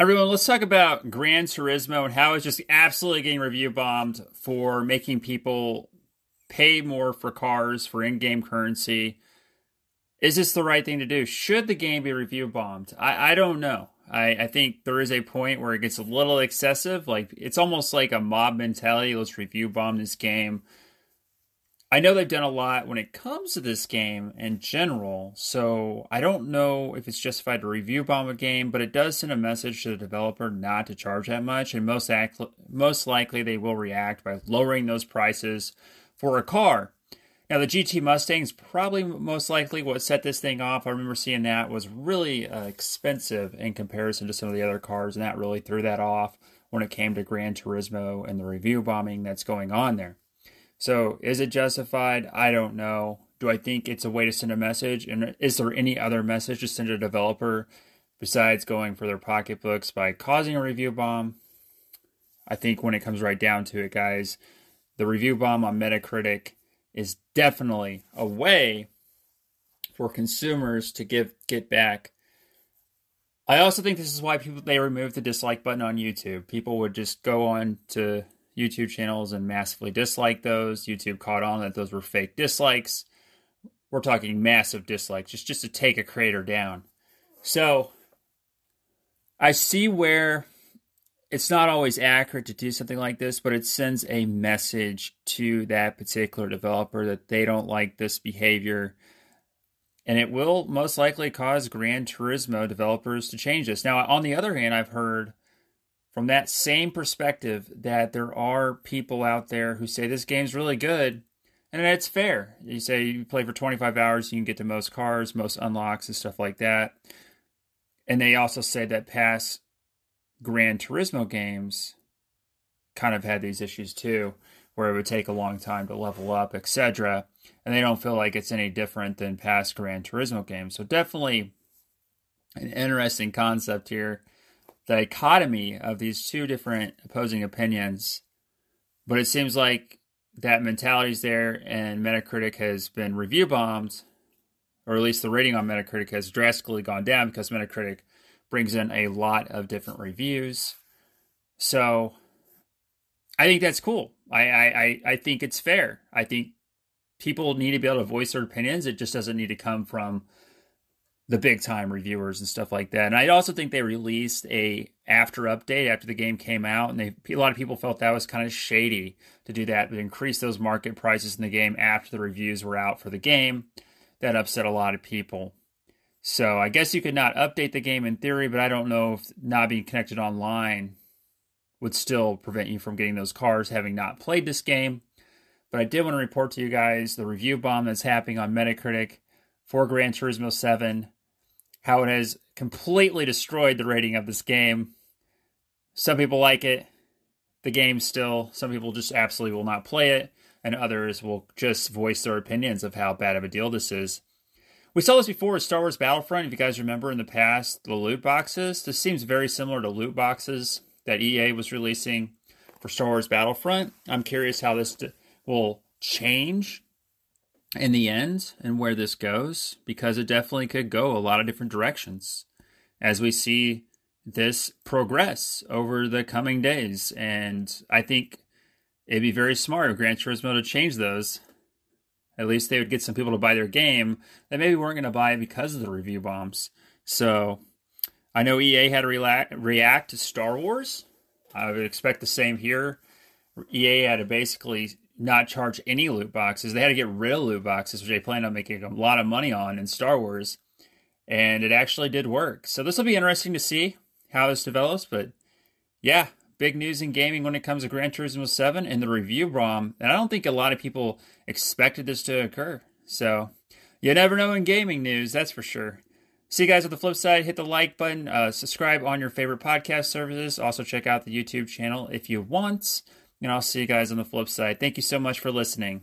Everyone, let's talk about Gran Turismo and how it's just absolutely getting review bombed for making people pay more for cars for in game currency. Is this the right thing to do? Should the game be review bombed? I, I don't know. I, I think there is a point where it gets a little excessive. Like it's almost like a mob mentality. Let's review bomb this game. I know they've done a lot when it comes to this game in general, so I don't know if it's justified to review bomb a game, but it does send a message to the developer not to charge that much, and most act- most likely they will react by lowering those prices for a car. Now the GT Mustang is probably most likely what set this thing off. I remember seeing that was really uh, expensive in comparison to some of the other cars, and that really threw that off when it came to Gran Turismo and the review bombing that's going on there. So is it justified? I don't know. Do I think it's a way to send a message? And is there any other message to send a developer besides going for their pocketbooks by causing a review bomb? I think when it comes right down to it, guys, the review bomb on Metacritic is definitely a way for consumers to give get back. I also think this is why people they removed the dislike button on YouTube. People would just go on to YouTube channels and massively dislike those. YouTube caught on that those were fake dislikes. We're talking massive dislikes, just just to take a creator down. So I see where it's not always accurate to do something like this, but it sends a message to that particular developer that they don't like this behavior. And it will most likely cause Gran Turismo developers to change this. Now, on the other hand, I've heard from that same perspective that there are people out there who say this game's really good and it's fair. You say you play for 25 hours, you can get to most cars, most unlocks, and stuff like that. And they also say that past Gran Turismo games kind of had these issues too, where it would take a long time to level up, etc. And they don't feel like it's any different than past Gran Turismo games. So definitely an interesting concept here dichotomy of these two different opposing opinions. But it seems like that mentality is there, and Metacritic has been review bombed, or at least the rating on Metacritic has drastically gone down because Metacritic brings in a lot of different reviews. So I think that's cool. I, I, I think it's fair. I think people need to be able to voice their opinions. It just doesn't need to come from the big time reviewers and stuff like that. And I also think they released a after update after the game came out, and they a lot of people felt that was kind of shady to do that, but increase those market prices in the game after the reviews were out for the game. That upset a lot of people. So I guess you could not update the game in theory, but I don't know if not being connected online would still prevent you from getting those cars having not played this game. But I did want to report to you guys the review bomb that's happening on Metacritic for Gran Turismo 7 how it has completely destroyed the rating of this game. Some people like it. The game still, some people just absolutely will not play it, and others will just voice their opinions of how bad of a deal this is. We saw this before with Star Wars Battlefront. If you guys remember in the past, the loot boxes. This seems very similar to loot boxes that EA was releasing for Star Wars Battlefront. I'm curious how this will change in the end and where this goes because it definitely could go a lot of different directions as we see this progress over the coming days. And I think it'd be very smart of Gran Turismo to change those. At least they would get some people to buy their game that maybe weren't going to buy because of the review bombs. So I know EA had to react to Star Wars. I would expect the same here. EA had to basically not charge any loot boxes. They had to get rid of loot boxes, which they planned on making a lot of money on in Star Wars. And it actually did work. So this will be interesting to see how this develops. But yeah, big news in gaming when it comes to Gran Turismo 7 and the review bomb. And I don't think a lot of people expected this to occur. So you never know in gaming news, that's for sure. See you guys on the flip side. Hit the like button, uh, subscribe on your favorite podcast services. Also, check out the YouTube channel if you want. And I'll see you guys on the flip side. Thank you so much for listening.